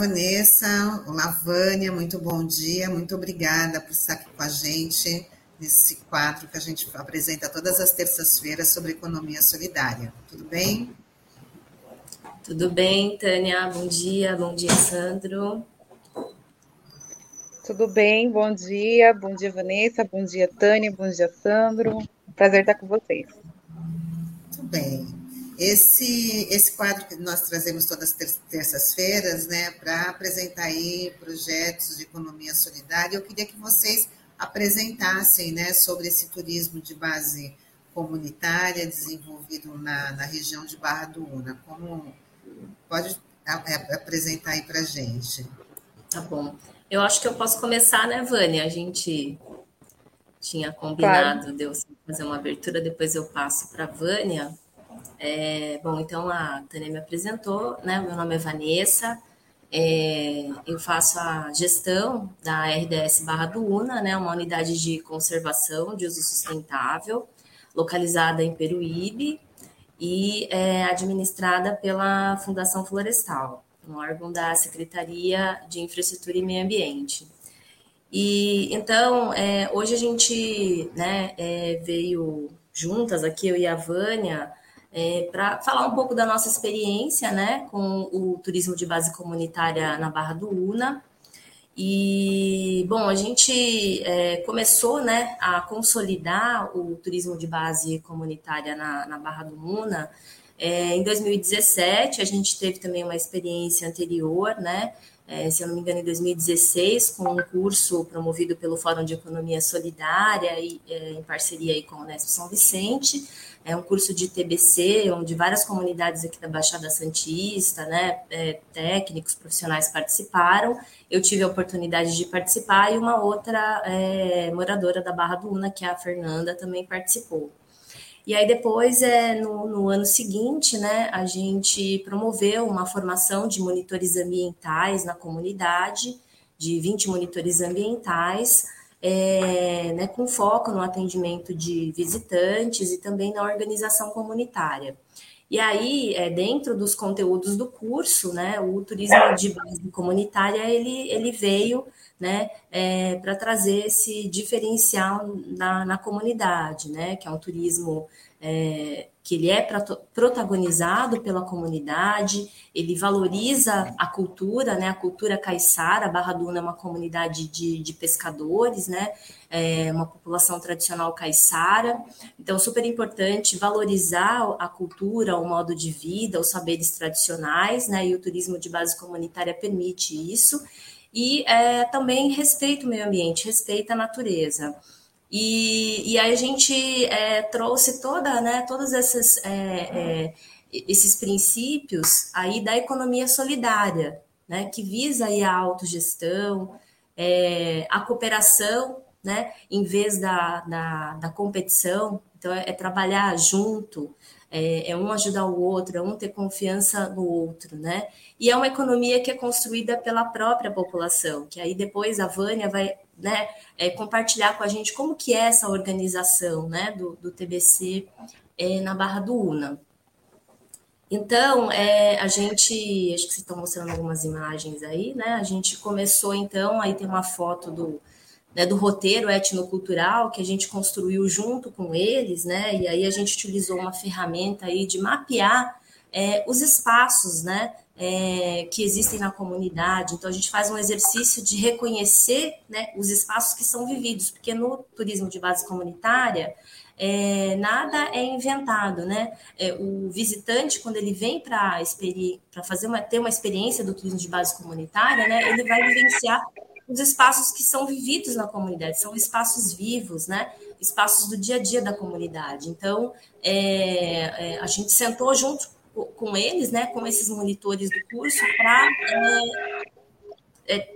Olá, Vanessa. Olá, Vânia. Muito bom dia. Muito obrigada por estar aqui com a gente nesse quadro que a gente apresenta todas as terças-feiras sobre economia solidária. Tudo bem? Tudo bem, Tânia. Bom dia. Bom dia, Sandro. Tudo bem? Bom dia. Bom dia, Vanessa. Bom dia, Tânia. Bom dia, Sandro. Prazer estar com vocês. Tudo bem. Esse, esse quadro que nós trazemos todas as terças-feiras, né, para apresentar aí projetos de economia solidária, eu queria que vocês apresentassem, né, sobre esse turismo de base comunitária desenvolvido na, na região de Barra do Una. Como pode apresentar aí para a gente? Tá bom. Eu acho que eu posso começar, né, Vânia? A gente tinha combinado claro. de eu fazer uma abertura, depois eu passo para a Vânia. É, bom, então a Tânia me apresentou, né? Meu nome é Vanessa, é, eu faço a gestão da RDS Barra do Una, né? Uma unidade de conservação de uso sustentável, localizada em Peruíbe e é administrada pela Fundação Florestal, um órgão da Secretaria de Infraestrutura e Meio Ambiente. E então, é, hoje a gente né, é, veio juntas aqui, eu e a Vânia, é, para falar um pouco da nossa experiência né, com o turismo de base comunitária na Barra do Una. E, bom, a gente é, começou né, a consolidar o turismo de base comunitária na, na Barra do Una é, em 2017. A gente teve também uma experiência anterior, né, é, se eu não me engano, em 2016, com um curso promovido pelo Fórum de Economia Solidária, e, é, em parceria aí com o Unesp São Vicente é um curso de TBC, onde várias comunidades aqui da Baixada Santista, né, é, técnicos, profissionais participaram. Eu tive a oportunidade de participar e uma outra é, moradora da Barra do Una, que é a Fernanda, também participou. E aí depois, é, no, no ano seguinte, né, a gente promoveu uma formação de monitores ambientais na comunidade, de 20 monitores ambientais, é, né, com foco no atendimento de visitantes e também na organização comunitária. E aí, é, dentro dos conteúdos do curso, né, o turismo de base comunitária, ele, ele veio né, é, para trazer esse diferencial na, na comunidade, né, que é um turismo é, que ele é protagonizado pela comunidade, ele valoriza a cultura, né, a cultura caiçara, Barra Duna é uma comunidade de, de pescadores, né, é uma população tradicional caiçara, então super importante valorizar a cultura, o modo de vida, os saberes tradicionais, né, e o turismo de base comunitária permite isso, e é, também respeita o meio ambiente, respeita a natureza. E, e aí a gente é, trouxe toda, né, todos esses, é, é, esses princípios aí da economia solidária, né, que visa aí a autogestão, é, a cooperação, né, em vez da, da, da competição. Então, é, é trabalhar junto, é, é, um ajudar o outro, é um ter confiança no outro, né? E é uma economia que é construída pela própria população, que aí depois a Vânia vai né, é, compartilhar com a gente como que é essa organização né, do, do TBC é, na Barra do Una. Então, é, a gente, acho que vocês estão mostrando algumas imagens aí, né? A gente começou então, aí tem uma foto do, né, do roteiro etnocultural que a gente construiu junto com eles, né? E aí a gente utilizou uma ferramenta aí de mapear é, os espaços, né? É, que existem na comunidade. Então, a gente faz um exercício de reconhecer né, os espaços que são vividos, porque no turismo de base comunitária, é, nada é inventado, né? É, o visitante, quando ele vem para fazer uma, ter uma experiência do turismo de base comunitária, né, ele vai vivenciar os espaços que são vividos na comunidade, são espaços vivos, né? Espaços do dia a dia da comunidade. Então, é, é a gente sentou junto com eles, né, com esses monitores do curso, para é, é,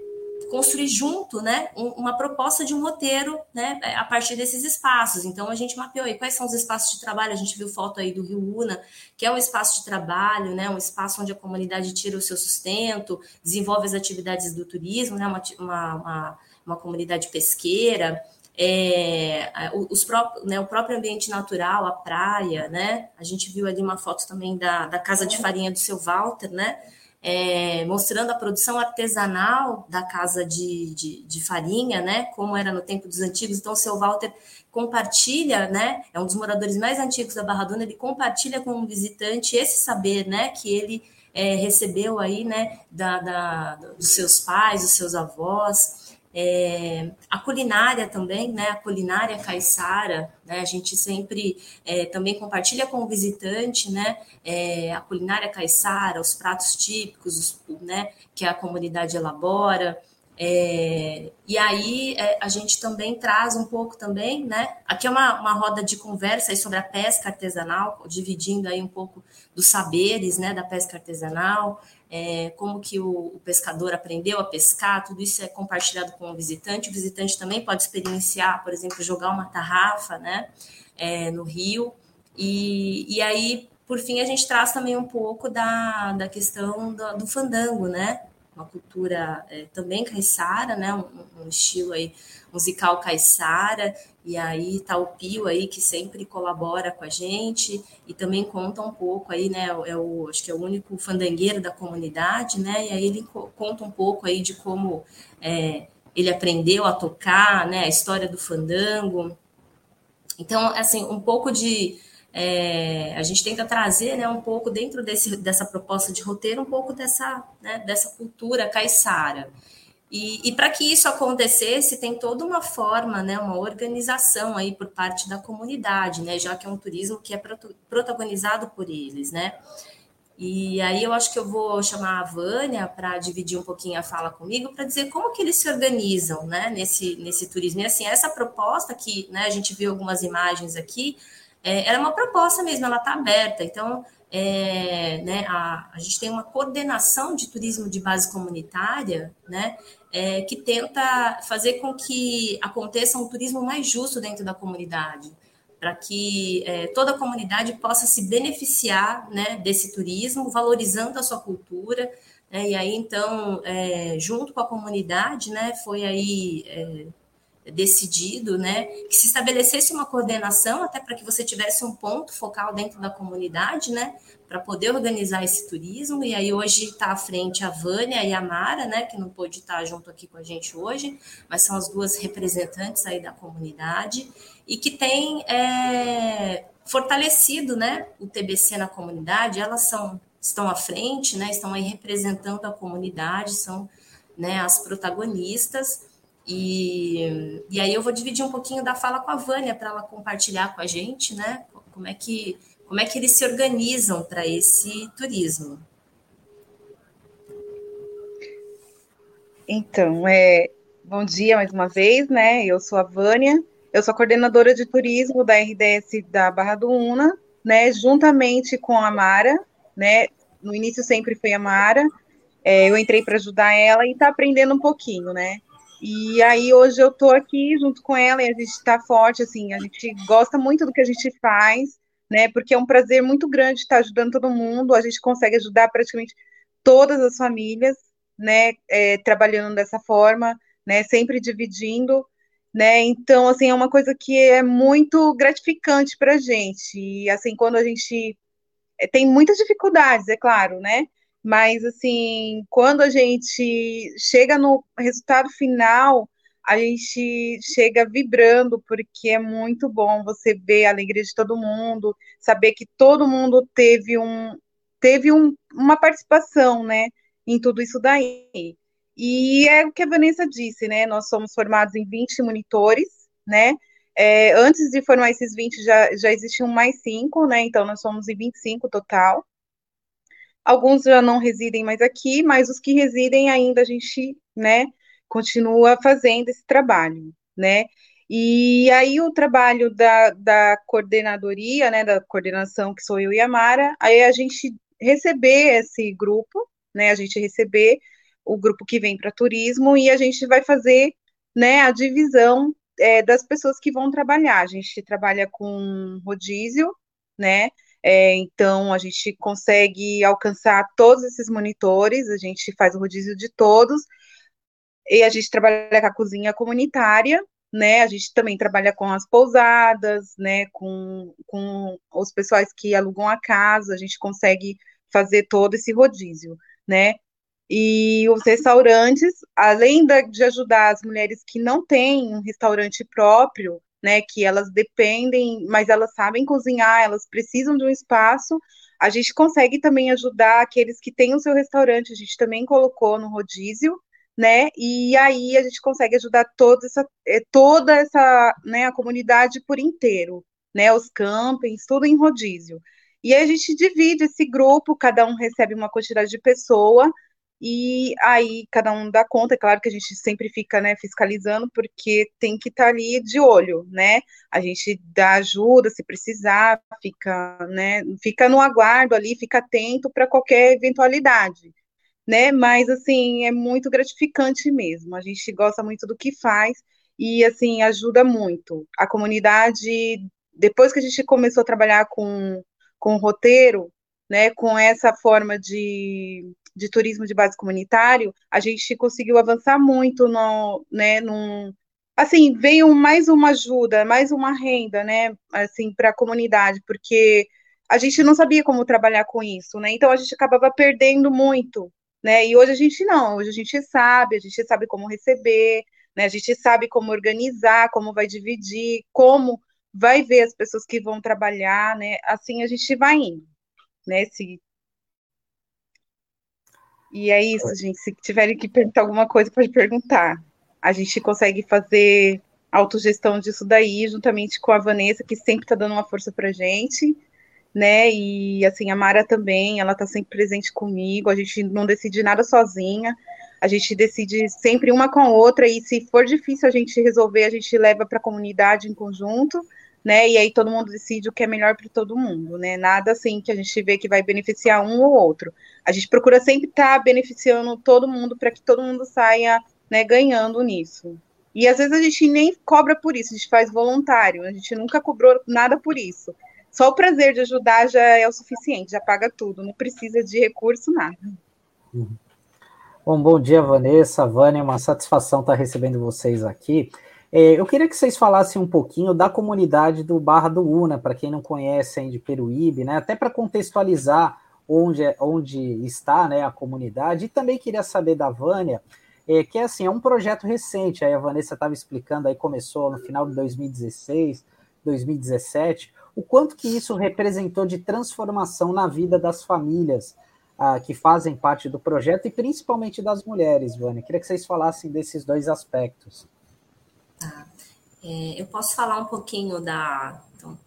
construir junto, né, uma proposta de um roteiro, né, a partir desses espaços. Então a gente mapeou aí quais são os espaços de trabalho. A gente viu foto aí do Rio Una, que é um espaço de trabalho, né, um espaço onde a comunidade tira o seu sustento, desenvolve as atividades do turismo, né, uma, uma, uma, uma comunidade pesqueira é, os próprios, né, o próprio ambiente natural, a praia, né? A gente viu ali uma foto também da, da casa de farinha do seu Walter, né? é, mostrando a produção artesanal da casa de, de, de, farinha, né? Como era no tempo dos antigos. Então, o seu Walter compartilha, né? É um dos moradores mais antigos da Barra Duna, ele compartilha com o visitante esse saber, né? Que ele é, recebeu aí, né? Da, da, dos seus pais, dos seus avós. É, a culinária também, né? A culinária caiçara, né? A gente sempre é, também compartilha com o visitante, né? É, a culinária caiçara, os pratos típicos, né? Que a comunidade elabora. É, e aí é, a gente também traz um pouco também, né? Aqui é uma, uma roda de conversa aí sobre a pesca artesanal, dividindo aí um pouco dos saberes, né? Da pesca artesanal é, como que o, o, pescador aprendeu a pescar, tudo isso é compartilhado com o visitante. O visitante também pode experienciar, por exemplo, jogar uma tarrafa né, é, no rio. E, e aí, por fim, a gente traz também um pouco da, da questão do, do fandango, né? Uma cultura é, também caiçara, né? Um, um estilo aí musical caiçara, e aí tá o Pio aí que sempre colabora com a gente e também conta um pouco aí, né? É o, acho que é o único fandangueiro da comunidade, né? E aí ele conta um pouco aí de como é, ele aprendeu a tocar, né? A história do fandango. Então, assim, um pouco de é, a gente tenta trazer, né, um pouco dentro desse, dessa proposta de roteiro, um pouco dessa, né, dessa cultura caiçara. E, e para que isso acontecesse, tem toda uma forma, né, uma organização aí por parte da comunidade, né, já que é um turismo que é protagonizado por eles, né. E aí eu acho que eu vou chamar a Vânia para dividir um pouquinho a fala comigo, para dizer como que eles se organizam, né, nesse, nesse turismo. E assim, essa proposta que, né, a gente viu algumas imagens aqui, é, era uma proposta mesmo, ela está aberta. Então, é, né, a, a gente tem uma coordenação de turismo de base comunitária, né, é, que tenta fazer com que aconteça um turismo mais justo dentro da comunidade, para que é, toda a comunidade possa se beneficiar né, desse turismo, valorizando a sua cultura. Né, e aí, então, é, junto com a comunidade, né, foi aí é, decidido, né, que se estabelecesse uma coordenação até para que você tivesse um ponto focal dentro da comunidade, né, para poder organizar esse turismo. E aí hoje está à frente a Vânia e a Mara, né, que não pôde estar junto aqui com a gente hoje, mas são as duas representantes aí da comunidade e que tem é, fortalecido, né, o TBC na comunidade. Elas são estão à frente, né, estão aí representando a comunidade, são né, as protagonistas. E, e aí eu vou dividir um pouquinho da fala com a Vânia para ela compartilhar com a gente, né? Como é que, como é que eles se organizam para esse turismo. Então, é, bom dia mais uma vez, né? Eu sou a Vânia, eu sou coordenadora de turismo da RDS da Barra do Una, né? Juntamente com a Mara, né? No início sempre foi a Mara, é, eu entrei para ajudar ela e está aprendendo um pouquinho, né? E aí hoje eu tô aqui junto com ela e a gente está forte, assim, a gente gosta muito do que a gente faz, né? Porque é um prazer muito grande estar ajudando todo mundo, a gente consegue ajudar praticamente todas as famílias, né? É, trabalhando dessa forma, né? Sempre dividindo, né? Então, assim, é uma coisa que é muito gratificante para a gente. E assim, quando a gente é, tem muitas dificuldades, é claro, né? Mas assim, quando a gente chega no resultado final, a gente chega vibrando, porque é muito bom você ver a alegria de todo mundo, saber que todo mundo teve, um, teve um, uma participação, né, em tudo isso daí. E é o que a Vanessa disse, né, nós somos formados em 20 monitores, né, é, antes de formar esses 20 já, já existiam mais cinco, né, então nós somos em 25 total, Alguns já não residem mais aqui, mas os que residem ainda a gente, né, continua fazendo esse trabalho, né? E aí o trabalho da, da coordenadoria, né, da coordenação que sou eu e a Mara, aí a gente receber esse grupo, né, a gente receber o grupo que vem para turismo e a gente vai fazer, né, a divisão é, das pessoas que vão trabalhar. A gente trabalha com rodízio, né, é, então, a gente consegue alcançar todos esses monitores, a gente faz o rodízio de todos, e a gente trabalha com a cozinha comunitária, né? A gente também trabalha com as pousadas, né? Com, com os pessoais que alugam a casa, a gente consegue fazer todo esse rodízio, né? E os restaurantes, além de ajudar as mulheres que não têm um restaurante próprio, né, que elas dependem, mas elas sabem cozinhar, elas precisam de um espaço, a gente consegue também ajudar aqueles que têm o seu restaurante, a gente também colocou no rodízio, né? E aí a gente consegue ajudar toda essa, eh, toda essa, né, a comunidade por inteiro, né? Os campings, tudo em rodízio. E aí a gente divide esse grupo, cada um recebe uma quantidade de pessoa, e aí cada um dá conta, é claro que a gente sempre fica, né, fiscalizando, porque tem que estar tá ali de olho, né? A gente dá ajuda se precisar, fica, né, fica no aguardo ali, fica atento para qualquer eventualidade né? Mas assim, é muito gratificante mesmo. A gente gosta muito do que faz e assim ajuda muito. A comunidade, depois que a gente começou a trabalhar com, com roteiro, né, com essa forma de, de turismo de base comunitário, a gente conseguiu avançar muito no, né, num, assim, veio mais uma ajuda, mais uma renda, né, assim, para a comunidade, porque a gente não sabia como trabalhar com isso, né, então a gente acabava perdendo muito, né? E hoje a gente não, hoje a gente sabe, a gente sabe como receber, né? A gente sabe como organizar, como vai dividir, como vai ver as pessoas que vão trabalhar, né? Assim a gente vai indo, né? Se... E é isso, gente. Se tiverem que perguntar alguma coisa, pode perguntar. A gente consegue fazer autogestão disso daí, juntamente com a Vanessa, que sempre está dando uma força para gente né? E assim, a Mara também, ela tá sempre presente comigo, a gente não decide nada sozinha, a gente decide sempre uma com a outra, e se for difícil a gente resolver, a gente leva para a comunidade em conjunto, né? E aí todo mundo decide o que é melhor para todo mundo, né? Nada assim que a gente vê que vai beneficiar um ou outro. A gente procura sempre estar tá beneficiando todo mundo para que todo mundo saia né, ganhando nisso. E às vezes a gente nem cobra por isso, a gente faz voluntário, a gente nunca cobrou nada por isso. Só o prazer de ajudar já é o suficiente, já paga tudo, não precisa de recurso, nada. Uhum. Bom, bom dia, Vanessa, Vânia, uma satisfação estar recebendo vocês aqui. É, eu queria que vocês falassem um pouquinho da comunidade do Barra do Una, para quem não conhece ainda de Peruíbe, né? Até para contextualizar onde, é, onde está né, a comunidade. E também queria saber da Vânia, é, que é assim, é um projeto recente, aí a Vanessa estava explicando, aí começou no final de 2016, 2017 o quanto que isso representou de transformação na vida das famílias ah, que fazem parte do projeto e principalmente das mulheres, Vânia. Queria que vocês falassem desses dois aspectos. Tá. É, eu posso falar um pouquinho da, então,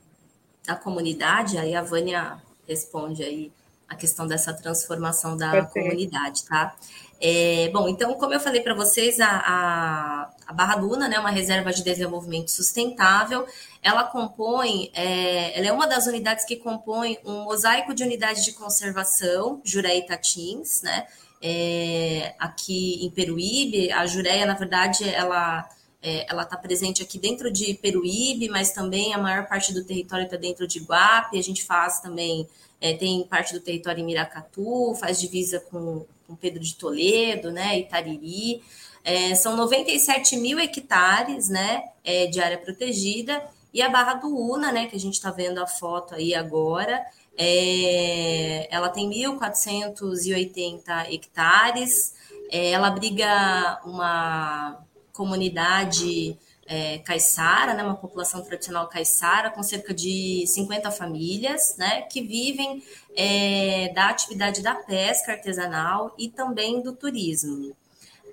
da comunidade, aí a Vânia responde aí a questão dessa transformação da Perfeito. comunidade, tá? É, bom, então, como eu falei para vocês, a, a, a, Barra Duna, né, uma reserva de desenvolvimento sustentável, ela compõe, é, ela é uma das unidades que compõe um mosaico de unidades de conservação, Jureia Tatins, né, é, aqui em Peruíbe, a Jureia, na verdade, ela é, ela está presente aqui dentro de Peruíbe, mas também a maior parte do território está dentro de Guape, a gente faz também, é, tem parte do território em Miracatu, faz divisa com com Pedro de Toledo, né, Itariri. É, são 97 mil hectares né, é, de área protegida, e a Barra do Una, né, que a gente está vendo a foto aí agora, é, ela tem 1.480 hectares, é, ela abriga uma comunidade é, caiçara, né, uma população tradicional caiçara, com cerca de 50 famílias, né, que vivem é, da atividade da pesca artesanal e também do turismo.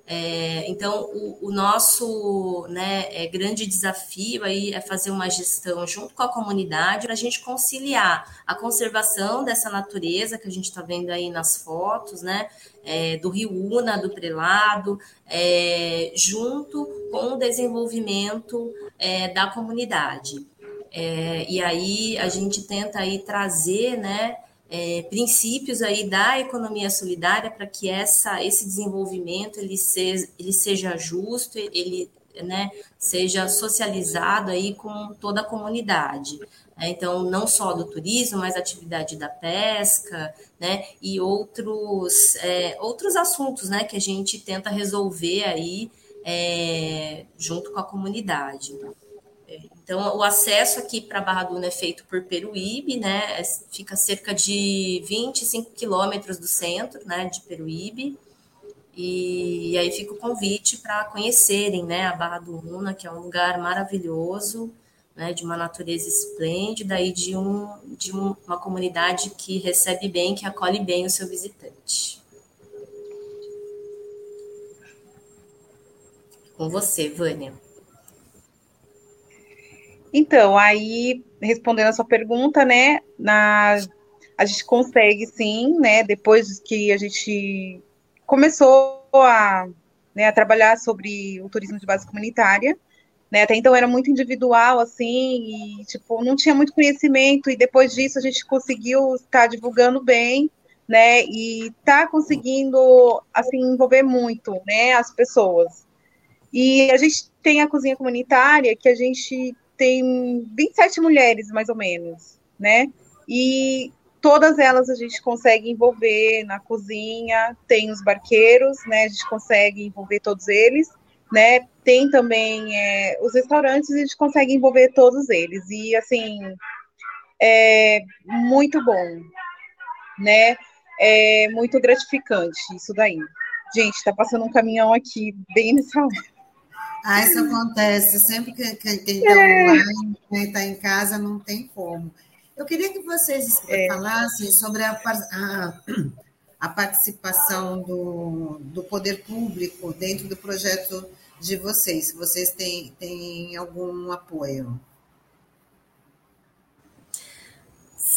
É, então, o, o nosso né, é, grande desafio aí é fazer uma gestão junto com a comunidade para a gente conciliar a conservação dessa natureza que a gente está vendo aí nas fotos, né, é, do Rio Una, do Prelado, é, junto com o desenvolvimento é, da comunidade. É, e aí a gente tenta aí trazer, né, é, princípios aí da economia solidária para que essa, esse desenvolvimento ele seja, ele seja justo, ele né, seja socializado aí com toda a comunidade. Né? Então, não só do turismo, mas atividade da pesca, né, e outros, é, outros assuntos, né, que a gente tenta resolver aí é, junto com a comunidade. Então, o acesso aqui para Barra Duna é feito por Peruíbe, né? Fica cerca de 25 quilômetros do centro, né, de Peruíbe. E, e aí fica o convite para conhecerem, né, a Barra do Una, que é um lugar maravilhoso, né, de uma natureza esplêndida e de, um, de um, uma comunidade que recebe bem, que acolhe bem o seu visitante. Com você, Vânia. Então, aí, respondendo a sua pergunta, né, na, a gente consegue sim, né, depois que a gente começou a, né, a trabalhar sobre o turismo de base comunitária, né, até então era muito individual, assim, e, tipo, não tinha muito conhecimento, e depois disso a gente conseguiu estar divulgando bem, né, e tá conseguindo, assim, envolver muito, né, as pessoas. E a gente tem a cozinha comunitária, que a gente tem 27 mulheres, mais ou menos, né? E todas elas a gente consegue envolver na cozinha, tem os barqueiros, né? A gente consegue envolver todos eles, né? Tem também é, os restaurantes, a gente consegue envolver todos eles. E assim, é muito bom, né? É muito gratificante isso daí. Gente, tá passando um caminhão aqui bem nessa hora. Ah, isso acontece. Sempre que quem está é. online, quem está em casa, não tem como. Eu queria que vocês é. falassem sobre a, a, a, participação do, do poder público dentro do projeto de vocês, se vocês têm, têm algum apoio.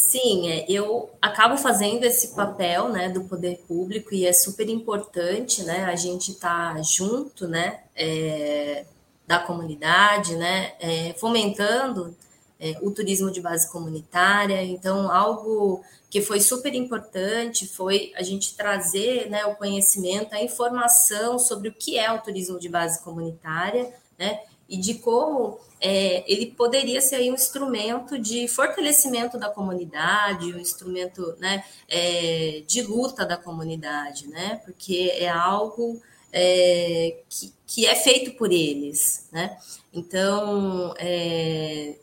Sim, é, eu acabo fazendo esse papel, né, do poder público e é super importante, né, a gente tá junto, né, é, da comunidade, né, é, fomentando é, o turismo de base comunitária. Então, algo que foi super importante foi a gente trazer, né, o conhecimento, a informação sobre o que é o turismo de base comunitária, né, e de como é, ele poderia ser um instrumento de fortalecimento da comunidade, um instrumento né, é, de luta da comunidade, né, porque é algo é, que, que é feito por eles. Né? Então, é,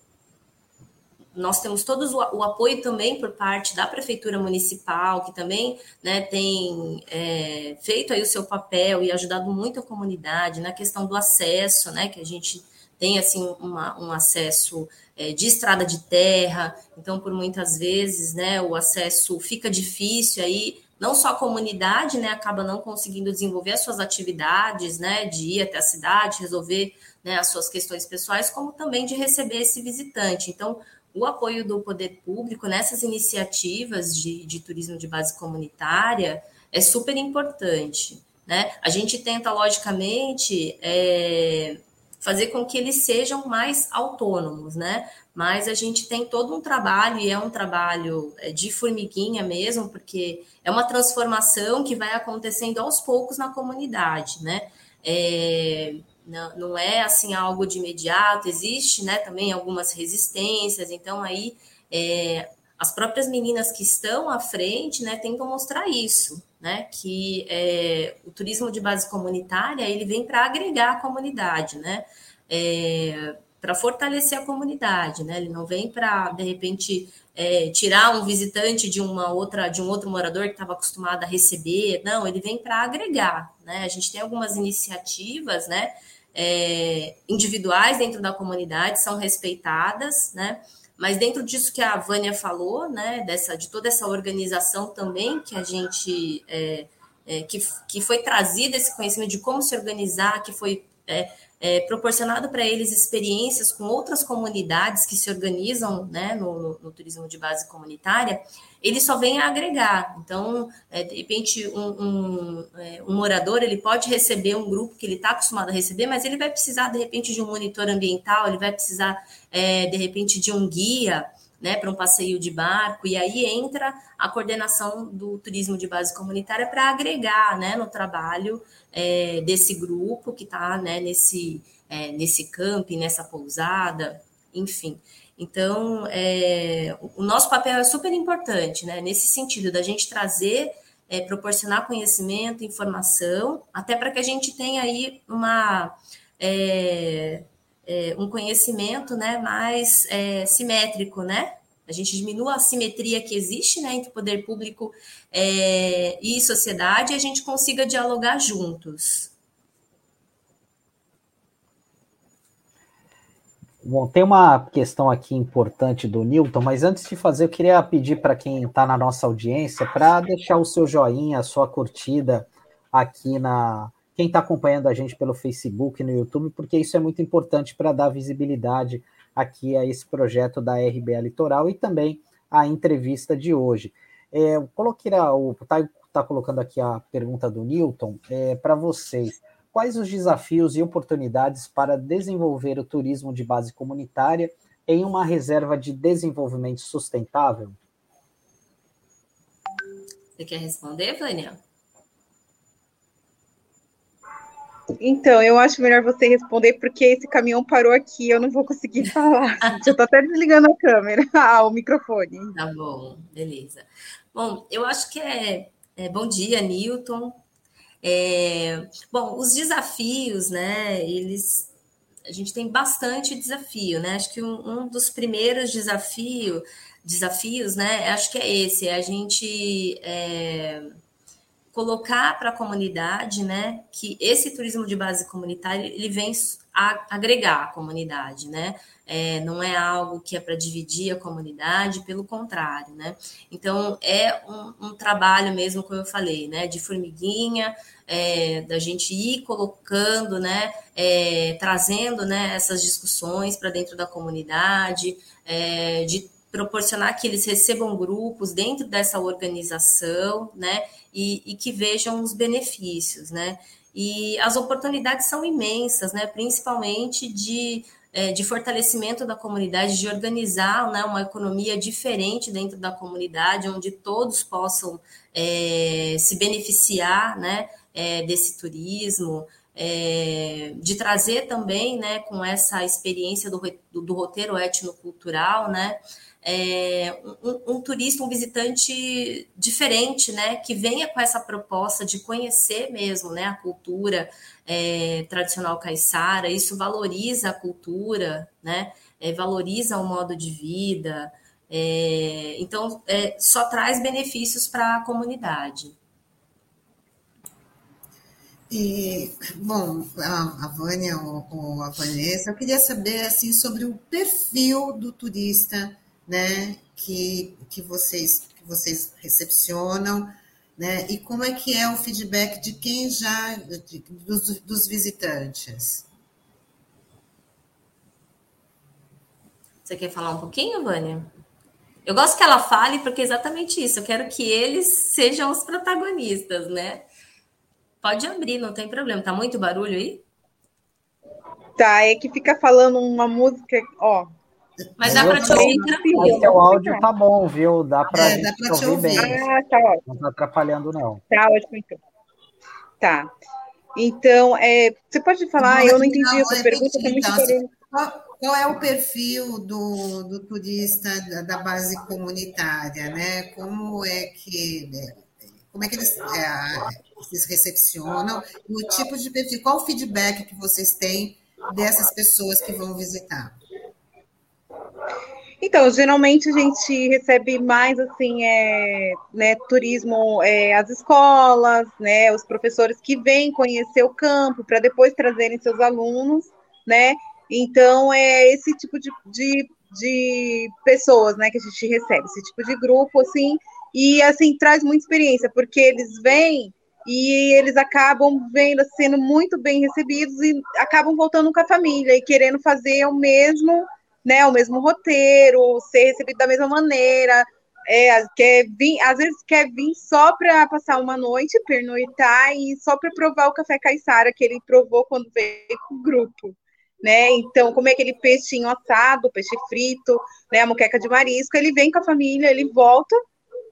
nós temos todos o, o, apoio também por parte da prefeitura municipal, que também né, tem é, feito aí o seu papel e ajudado muito a comunidade na questão do acesso, né, que a gente tem assim uma, um acesso é, de estrada de terra, então por muitas vezes né, o acesso fica difícil aí não só a comunidade né, acaba não conseguindo desenvolver as suas atividades, né, de ir até a cidade, resolver né, as suas questões pessoais, como também de receber esse visitante. Então, o apoio do poder público nessas iniciativas de, de turismo de base comunitária é super importante. Né? A gente tenta, logicamente, é, fazer com que eles sejam mais autônomos, né? Mas a gente tem todo um trabalho, e é um trabalho é, de formiguinha mesmo, porque é uma transformação que vai acontecendo aos poucos na comunidade, né? É, não, não é assim algo de imediato, existe né, também algumas resistências, então aí é, as próprias meninas que estão à frente né, tentam mostrar isso, né, que é, o turismo de base comunitária ele vem para agregar a comunidade, né, é, para fortalecer a comunidade, né, ele não vem para de repente é, tirar um visitante de uma outra de um outro morador que estava acostumado a receber, não, ele vem para agregar, né, a gente tem algumas iniciativas, né, é, individuais dentro da comunidade são respeitadas, né? Mas dentro disso que a Vânia falou, né, dessa, de toda essa organização também que a gente é, é, que, que foi trazido esse conhecimento de como se organizar, que foi é, é, proporcionado para eles experiências com outras comunidades que se organizam né, no, no, no, turismo de base comunitária, ele só vem a agregar. Então, é, de repente, um, um, é, um, morador ele pode receber um grupo que ele está acostumado a receber, mas ele vai precisar, de repente, de um monitor ambiental, ele vai precisar, é, de repente, de um guia, né, para um passeio de barco, e aí entra a coordenação do turismo de base comunitária para agregar né, no trabalho é, desse grupo que está né, nesse, é, nesse camping, nessa pousada, enfim. Então, é, o nosso papel é super importante, né, nesse sentido, da gente trazer, é, proporcionar conhecimento, informação, até para que a gente tenha aí uma. É, é, um conhecimento né, mais é, simétrico, né? A gente diminua a simetria que existe né, entre poder público é, e sociedade e a gente consiga dialogar juntos. Bom, tem uma questão aqui importante do Newton, mas antes de fazer, eu queria pedir para quem está na nossa audiência para deixar o seu joinha, a sua curtida aqui na. Quem está acompanhando a gente pelo Facebook no YouTube, porque isso é muito importante para dar visibilidade aqui a esse projeto da RBA Litoral e também a entrevista de hoje. É, eu coloquei o tá, tá colocando aqui a pergunta do Newton é, para vocês quais os desafios e oportunidades para desenvolver o turismo de base comunitária em uma reserva de desenvolvimento sustentável? Você quer responder, Vânia? Então, eu acho melhor você responder, porque esse caminhão parou aqui, eu não vou conseguir falar. eu estou até desligando a câmera, ah, o microfone. Tá bom, beleza. Bom, eu acho que é, é bom dia, Newton. É, bom, os desafios, né? Eles a gente tem bastante desafio, né? Acho que um, um dos primeiros desafio, desafios, né? Acho que é esse, é a gente é, colocar para a comunidade, né? Que esse turismo de base comunitária ele vem a, agregar a comunidade, né? É, não é algo que é para dividir a comunidade, pelo contrário, né? Então é um, um, trabalho mesmo, como eu falei, né? De formiguinha, é, da gente ir colocando, né? É, trazendo, né? Essas discussões para dentro da comunidade, é, de proporcionar que eles recebam grupos dentro dessa organização, né? E, e que vejam os benefícios, né? E as oportunidades são imensas, né? Principalmente de, é, de fortalecimento da comunidade, de organizar né, uma economia diferente dentro da comunidade, onde todos possam é, se beneficiar né, é, desse turismo, é, de trazer também, né, com essa experiência do, do, roteiro etnocultural, né, é, um, um, turista, um visitante diferente, né, que venha com essa proposta de conhecer mesmo, né, a cultura é, tradicional caiçara, isso valoriza a cultura, né, é, valoriza o modo de vida, é, então é, só traz benefícios para a comunidade. E, bom, a, a Vânia ou, ou a Vanessa, eu queria saber assim sobre o perfil do turista né, que, que, vocês, que vocês recepcionam, né, e como é que é o feedback de quem já, de, dos, dos visitantes? Você quer falar um pouquinho, Vânia? Eu gosto que ela fale, porque é exatamente isso. Eu quero que eles sejam os protagonistas, né? Pode abrir, não tem problema. Tá muito barulho aí? Tá, é que fica falando uma música, ó, mas dá para te ouvir tranquilo. Seu áudio tá bom, viu? Dá para é, te ouvir, ouvir bem. Ah, tá ótimo. Não tá atrapalhando, não. Tá ótimo, então. Tá. Então, é, você pode falar, não, eu não entendi essa pergunta. Então, qual, qual, é o perfil do, do turista da, da, base comunitária, né? Como é que né, como é que eles, é, eles recepcionam e o tipo de perfil, qual o feedback que vocês têm dessas pessoas que vão visitar? Então, geralmente a gente recebe mais assim, é, né, turismo, é, as escolas, né, os professores que vêm conhecer o campo para depois trazerem seus alunos, né? Então é esse tipo de, de, de pessoas, né, que a gente recebe, esse tipo de grupo, assim, e assim traz muita experiência, porque eles vêm e eles acabam vendo sendo muito bem recebidos e acabam voltando com a família e querendo fazer o mesmo né, o mesmo roteiro, ser recebido da mesma maneira, é, quer vir, às vezes quer vir só para passar uma noite, pernoitar e só para provar o café caiçara que ele provou quando veio com o grupo, né? Então, como é aquele peixinho assado, peixe frito, né, a moqueca de marisco, ele vem com a família, ele volta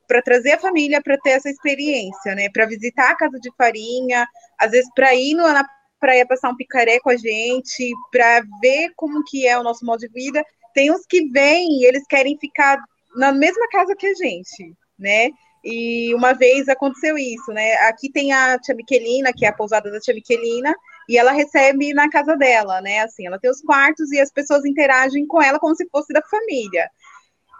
para trazer a família para ter essa experiência, né? Para visitar a casa de farinha, às vezes para ir no, na para ir passar um picaré com a gente, para ver como que é o nosso modo de vida. Tem uns que vêm e eles querem ficar na mesma casa que a gente, né? E uma vez aconteceu isso, né? Aqui tem a Tia Miquelina, que é a pousada da Tia Miquelina, e ela recebe na casa dela, né? Assim, ela tem os quartos e as pessoas interagem com ela como se fosse da família.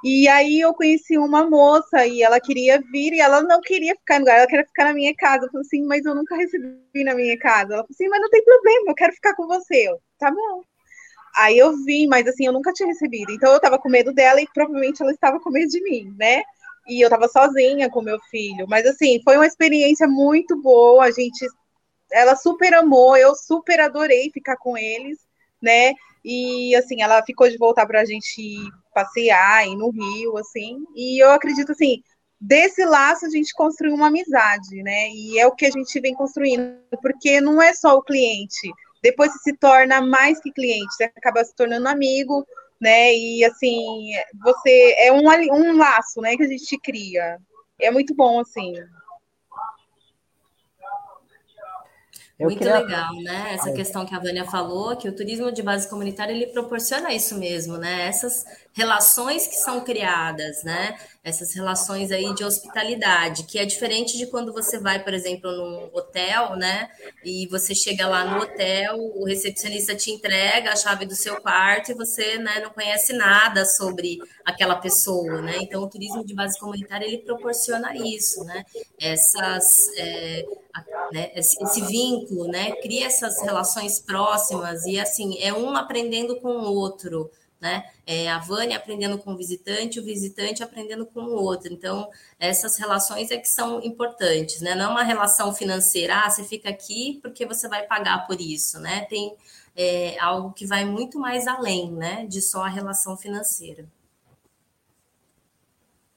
E aí eu conheci uma moça e ela queria vir e ela não queria ficar no lugar, ela queria ficar na minha casa. Eu falei assim, mas eu nunca recebi na minha casa. Ela falou assim, mas não tem problema, eu quero ficar com você. Eu, tá bom. Aí eu vim, mas assim, eu nunca tinha recebido. Então eu tava com medo dela e provavelmente ela estava com medo de mim, né? E eu tava sozinha com meu filho. Mas assim, foi uma experiência muito boa. A gente ela super amou, eu super adorei ficar com eles, né? E assim, ela ficou de voltar para a gente passear e no Rio, assim. E eu acredito assim, desse laço a gente construiu uma amizade, né? E é o que a gente vem construindo, porque não é só o cliente. Depois você se torna mais que cliente, você acaba se tornando amigo, né? E assim, você é um, um laço, né, que a gente cria. É muito bom, assim. Eu Muito queria... legal, né? Essa questão que a Vânia falou, que o turismo de base comunitária ele proporciona isso mesmo, né? Essas relações que são criadas, né? Essas relações aí de hospitalidade, que é diferente de quando você vai, por exemplo, num hotel, né? E você chega lá no hotel, o recepcionista te entrega a chave do seu quarto e você, né, não conhece nada sobre aquela pessoa, né? Então, o turismo de base comunitária ele proporciona isso, né? Essas, é, né? Esse, vínculo, né? Cria essas relações próximas e assim é um aprendendo com o outro né? É a Vânia aprendendo com o visitante, o visitante aprendendo com o outro. Então, essas relações é que são importantes, né? Não é uma relação financeira, ah, você fica aqui porque você vai pagar por isso, né? Tem é, algo que vai muito mais além, né? De só a relação financeira.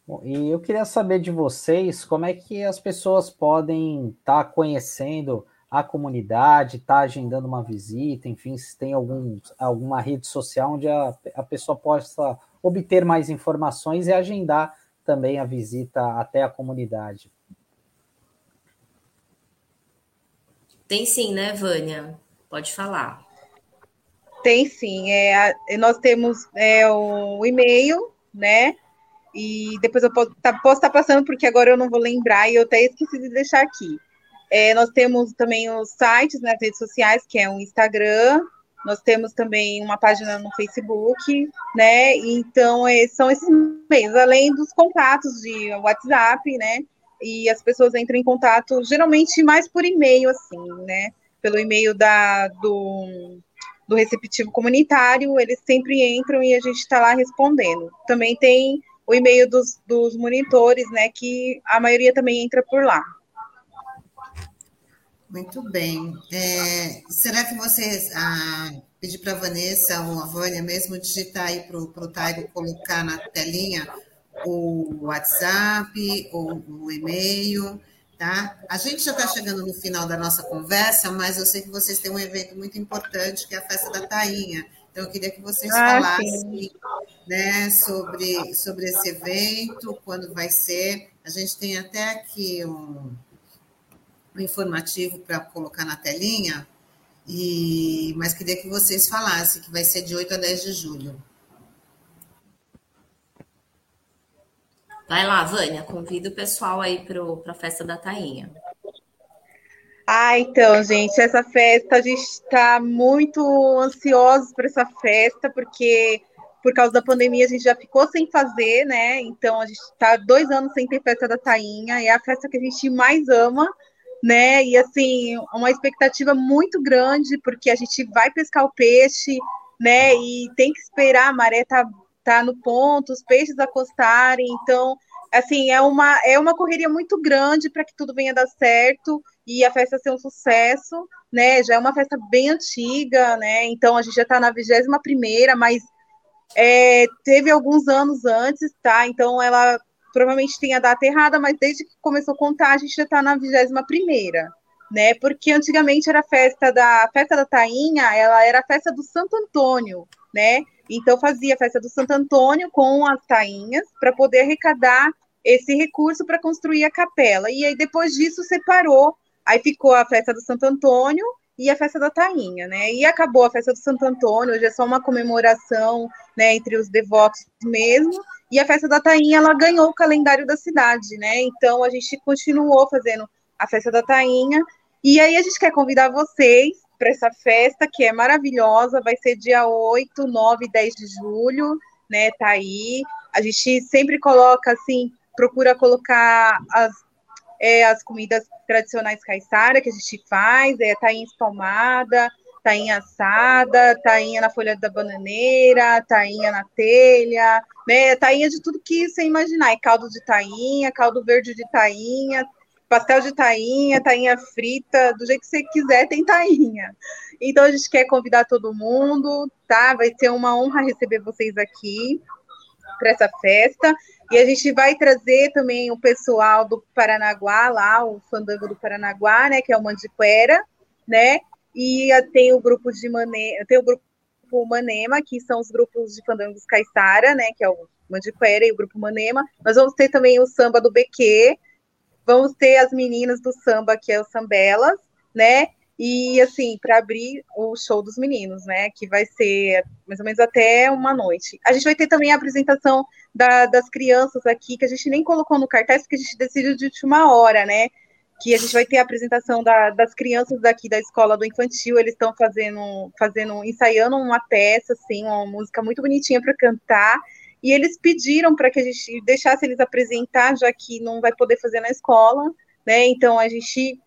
Bom, e eu queria saber de vocês como é que as pessoas podem estar tá conhecendo a comunidade, está agendando uma visita, enfim, se tem algum, alguma rede social onde a, a pessoa possa obter mais informações e agendar também a visita até a comunidade. Tem sim, né, Vânia? Pode falar. Tem sim. É, nós temos é, o e-mail, né? E depois eu posso, tá, posso estar tá passando, porque agora eu não vou lembrar e eu até esqueci de deixar aqui. É, nós temos também os sites nas redes sociais, que é o Instagram, nós temos também uma página no Facebook, né? Então, é, são esses meios, além dos contatos de WhatsApp, né? E as pessoas entram em contato geralmente mais por e-mail, assim, né? Pelo e-mail da, do, do receptivo comunitário, eles sempre entram e a gente está lá respondendo. Também tem o e-mail dos, dos monitores, né? Que a maioria também entra por lá. Muito bem. É, será que vocês ah, pedir para a Vanessa ou a Vânia mesmo digitar aí para o Taigo colocar na telinha o WhatsApp ou o e-mail, tá? A gente já está chegando no final da nossa conversa, mas eu sei que vocês têm um evento muito importante que é a festa da Tainha. Então eu queria que vocês ah, falassem, né, sobre sobre esse evento, quando vai ser. A gente tem até aqui um um informativo para colocar na telinha, e, mas queria que vocês falassem que vai ser de 8 a 10 de julho. Vai lá, Vânia, convida o pessoal aí para a festa da Tainha. Ah, então, gente, essa festa, a gente está muito ansiosos para essa festa, porque por causa da pandemia a gente já ficou sem fazer, né? Então a gente está dois anos sem ter festa da Tainha, é a festa que a gente mais ama, né? E assim, uma expectativa muito grande, porque a gente vai pescar o peixe, né? E tem que esperar a maré tá, tá no ponto, os peixes acostarem. Então, assim, é uma, é uma correria muito grande para que tudo venha dar certo e a festa ser um sucesso, né? Já é uma festa bem antiga, né? Então a gente já está na 21 primeira, mas é, teve alguns anos antes, tá? Então ela provavelmente tem a data errada, mas desde que começou a contar, a gente já está na 21 primeira, né? Porque antigamente era festa da a festa da Tainha, ela era a festa do Santo Antônio, né? Então fazia a festa do Santo Antônio com as tainhas para poder arrecadar esse recurso para construir a capela. E aí depois disso separou, aí ficou a festa do Santo Antônio e a festa da Tainha, né? E acabou a festa do Santo Antônio, hoje é só uma comemoração, né, entre os devotos mesmo. E a festa da Tainha, ela ganhou o calendário da cidade, né? Então a gente continuou fazendo a festa da Tainha. E aí a gente quer convidar vocês, para essa festa que é maravilhosa, vai ser dia 8, 9 e 10 de julho, né? Tá aí. A gente sempre coloca assim, procura colocar as, é, as comidas tradicionais caiçara que a gente faz, é tainha espalmada, tainha assada, tainha na folha da bananeira, tainha na telha, né? Tainha de tudo que você imaginar. É caldo de tainha, caldo verde de tainha, pastel de tainha, tainha frita, do jeito que você quiser, tem tainha. Então a gente quer convidar todo mundo, tá? Vai ser uma honra receber vocês aqui para essa festa. E a gente vai trazer também o pessoal do Paranaguá, lá, o Fandango do Paranaguá, né? Que é o Mandiquera, né? E tem o grupo de Mane... tem o grupo Manema, que são os grupos de fandangos Caiçara, né? Que é o Mandiquera e o grupo Manema. Nós vamos ter também o samba do BQ, vamos ter as meninas do samba, que é o Sambelas, né? E assim, para abrir o show dos meninos, né? Que vai ser mais ou menos até uma noite. A gente vai ter também a apresentação da, das crianças aqui, que a gente nem colocou no cartaz, porque a gente decidiu de última hora, né? Que a gente vai ter a apresentação da, das crianças daqui da escola do infantil. Eles estão fazendo, fazendo, ensaiando uma peça, assim, uma música muito bonitinha para cantar. E eles pediram para que a gente deixasse eles apresentar, já que não vai poder fazer na escola, né? Então a gente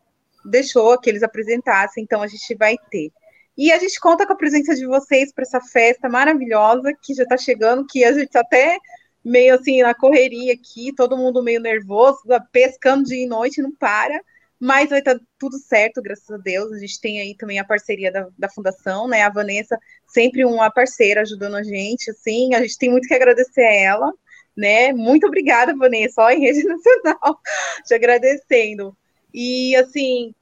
deixou que eles apresentassem, então a gente vai ter. E a gente conta com a presença de vocês para essa festa maravilhosa que já está chegando, que a gente está até meio assim na correria aqui, todo mundo meio nervoso, pescando dia e noite, não para, mas vai estar tá tudo certo, graças a Deus. A gente tem aí também a parceria da, da fundação, né? A Vanessa, sempre uma parceira ajudando a gente, assim, a gente tem muito que agradecer a ela, né? Muito obrigada, Vanessa, ó, em rede nacional, te agradecendo. E assim,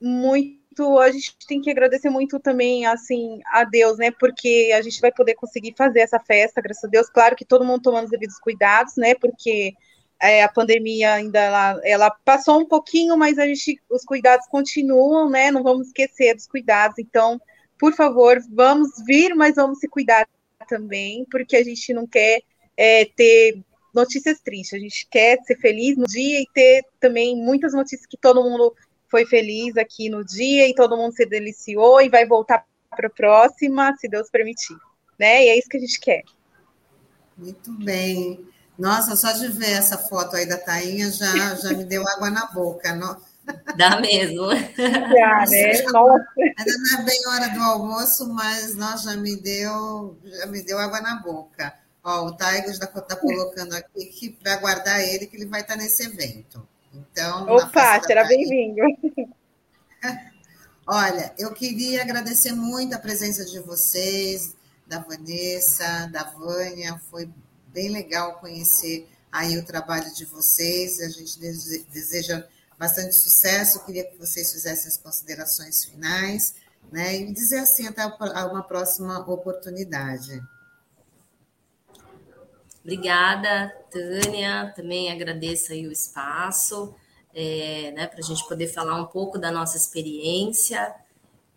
muito a gente tem que agradecer muito também assim a Deus, né? Porque a gente vai poder conseguir fazer essa festa, graças a Deus. Claro que todo mundo tomando os devidos cuidados, né? Porque é, a pandemia ainda ela, ela passou um pouquinho, mas a gente os cuidados continuam, né? Não vamos esquecer dos cuidados. Então, por favor, vamos vir, mas vamos se cuidar também, porque a gente não quer é, ter notícias tristes. A gente quer ser feliz no dia e ter também muitas notícias que todo mundo foi feliz aqui no dia e todo mundo se deliciou e vai voltar para a próxima, se Deus permitir. Né? E é isso que a gente quer. Muito bem. Nossa, só de ver essa foto aí da Tainha já, já me deu água na boca. Não? Dá mesmo. Já, né? Nossa. Ainda não é bem hora do almoço, mas nossa, já me deu, já me deu água na boca. Ó, o Taigo já está colocando aqui que para aguardar ele, que ele vai estar nesse evento. Então, Opa, será bem-vindo. Olha, eu queria agradecer muito a presença de vocês, da Vanessa, da Vânia, foi bem legal conhecer aí o trabalho de vocês, a gente deseja bastante sucesso, queria que vocês fizessem as considerações finais, né, e dizer assim, até uma próxima oportunidade. Obrigada, Tânia. Também agradeço aí o espaço, é, né, para a gente poder falar um pouco da nossa experiência.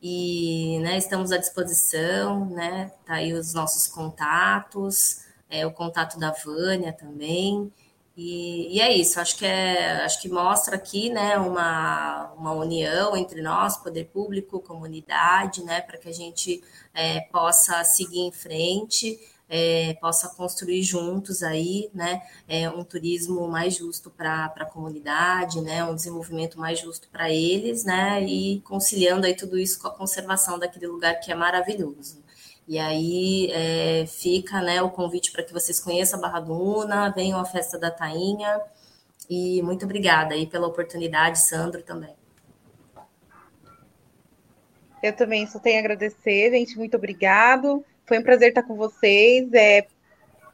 E né, estamos à disposição, né? Tá aí os nossos contatos, é, o contato da Vânia também. E, e, é isso, acho que é, acho que mostra aqui né, uma, uma união entre nós, poder público, comunidade, né, para que a gente é, possa seguir em frente é, possa construir juntos aí, né, é, um turismo mais justo para a comunidade, né, um desenvolvimento mais justo para eles, né, e conciliando aí tudo isso com a conservação daquele lugar que é maravilhoso. E aí é, fica, né, o convite para que vocês conheçam a Barra do Una, venham à festa da Tainha, e muito obrigada aí pela oportunidade, Sandro também. Eu também só tenho a agradecer, gente. Muito obrigado. Foi um prazer estar com vocês. É,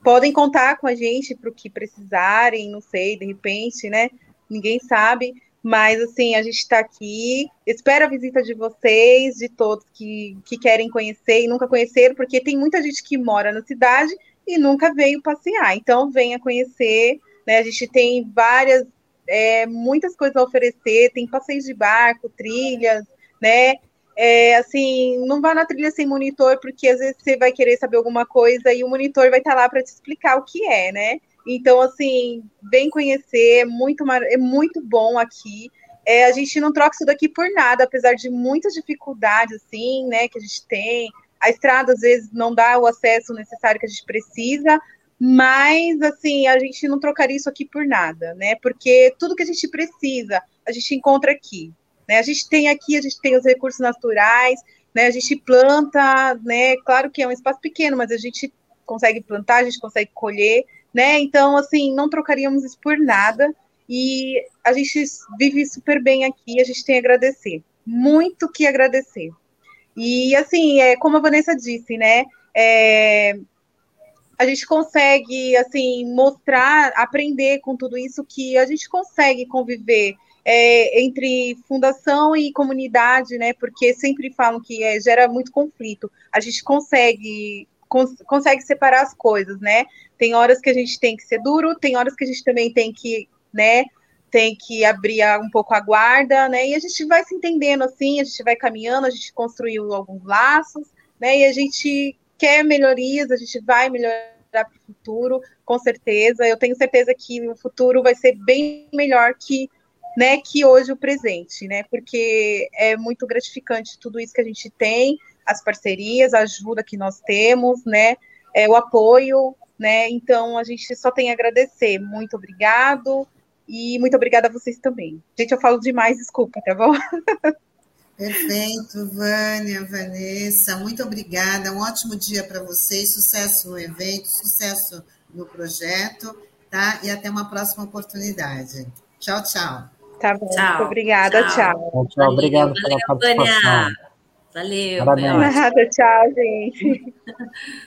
podem contar com a gente para o que precisarem, não sei, de repente, né? Ninguém sabe. Mas, assim, a gente está aqui. Espero a visita de vocês, de todos que, que querem conhecer e nunca conheceram, porque tem muita gente que mora na cidade e nunca veio passear. Então, venha conhecer. Né? A gente tem várias, é, muitas coisas a oferecer. Tem passeios de barco, trilhas, né? É, assim, não vá na trilha sem monitor, porque às vezes você vai querer saber alguma coisa e o monitor vai estar lá para te explicar o que é, né? Então, assim, vem conhecer, é muito, é muito bom aqui. é, a gente não troca isso daqui por nada, apesar de muitas dificuldades, assim, né, que a gente tem. A estrada, às vezes, não dá o acesso necessário que a gente precisa, mas, assim, a gente não trocaria isso aqui por nada, né? Porque tudo que a gente precisa, a gente encontra aqui. Né? A gente tem aqui, a gente tem os recursos naturais, né? A gente planta, né? Claro que é um espaço pequeno, mas a gente consegue plantar, a gente consegue colher, né? Então, assim, não trocaríamos isso por nada. E a gente vive super bem aqui, a gente tem a agradecer, muito que agradecer. E assim, é, como a Vanessa disse, né? É, a gente consegue assim mostrar, aprender com tudo isso que a gente consegue conviver é, entre fundação e comunidade, né? Porque sempre falam que é, gera muito conflito. A gente consegue cons consegue separar as coisas, né? Tem horas que a gente tem que ser duro, tem horas que a gente também tem que né? Tem que abrir um pouco a guarda, né? E a gente vai se entendendo assim, a gente vai caminhando, a gente construiu alguns laços, né? E a gente quer melhorias, a gente vai melhorar para o futuro, com certeza. Eu tenho certeza que o futuro vai ser bem melhor que, né, que hoje o presente, né? Porque é muito gratificante tudo isso que a gente tem, as parcerias, a ajuda que nós temos, né? É, o apoio, né? Então a gente só tem a agradecer. Muito obrigado. E muito obrigada a vocês também. Gente, eu falo demais, desculpa, tá bom? Perfeito, Vânia, Vanessa, muito obrigada. Um ótimo dia para vocês, sucesso no evento, sucesso no projeto, tá? E até uma próxima oportunidade. Tchau, tchau. Tá bom, tchau. muito obrigada, tchau. Tchau, tchau obrigado pela participação. Valeu, Valeu. Nada, tchau, gente.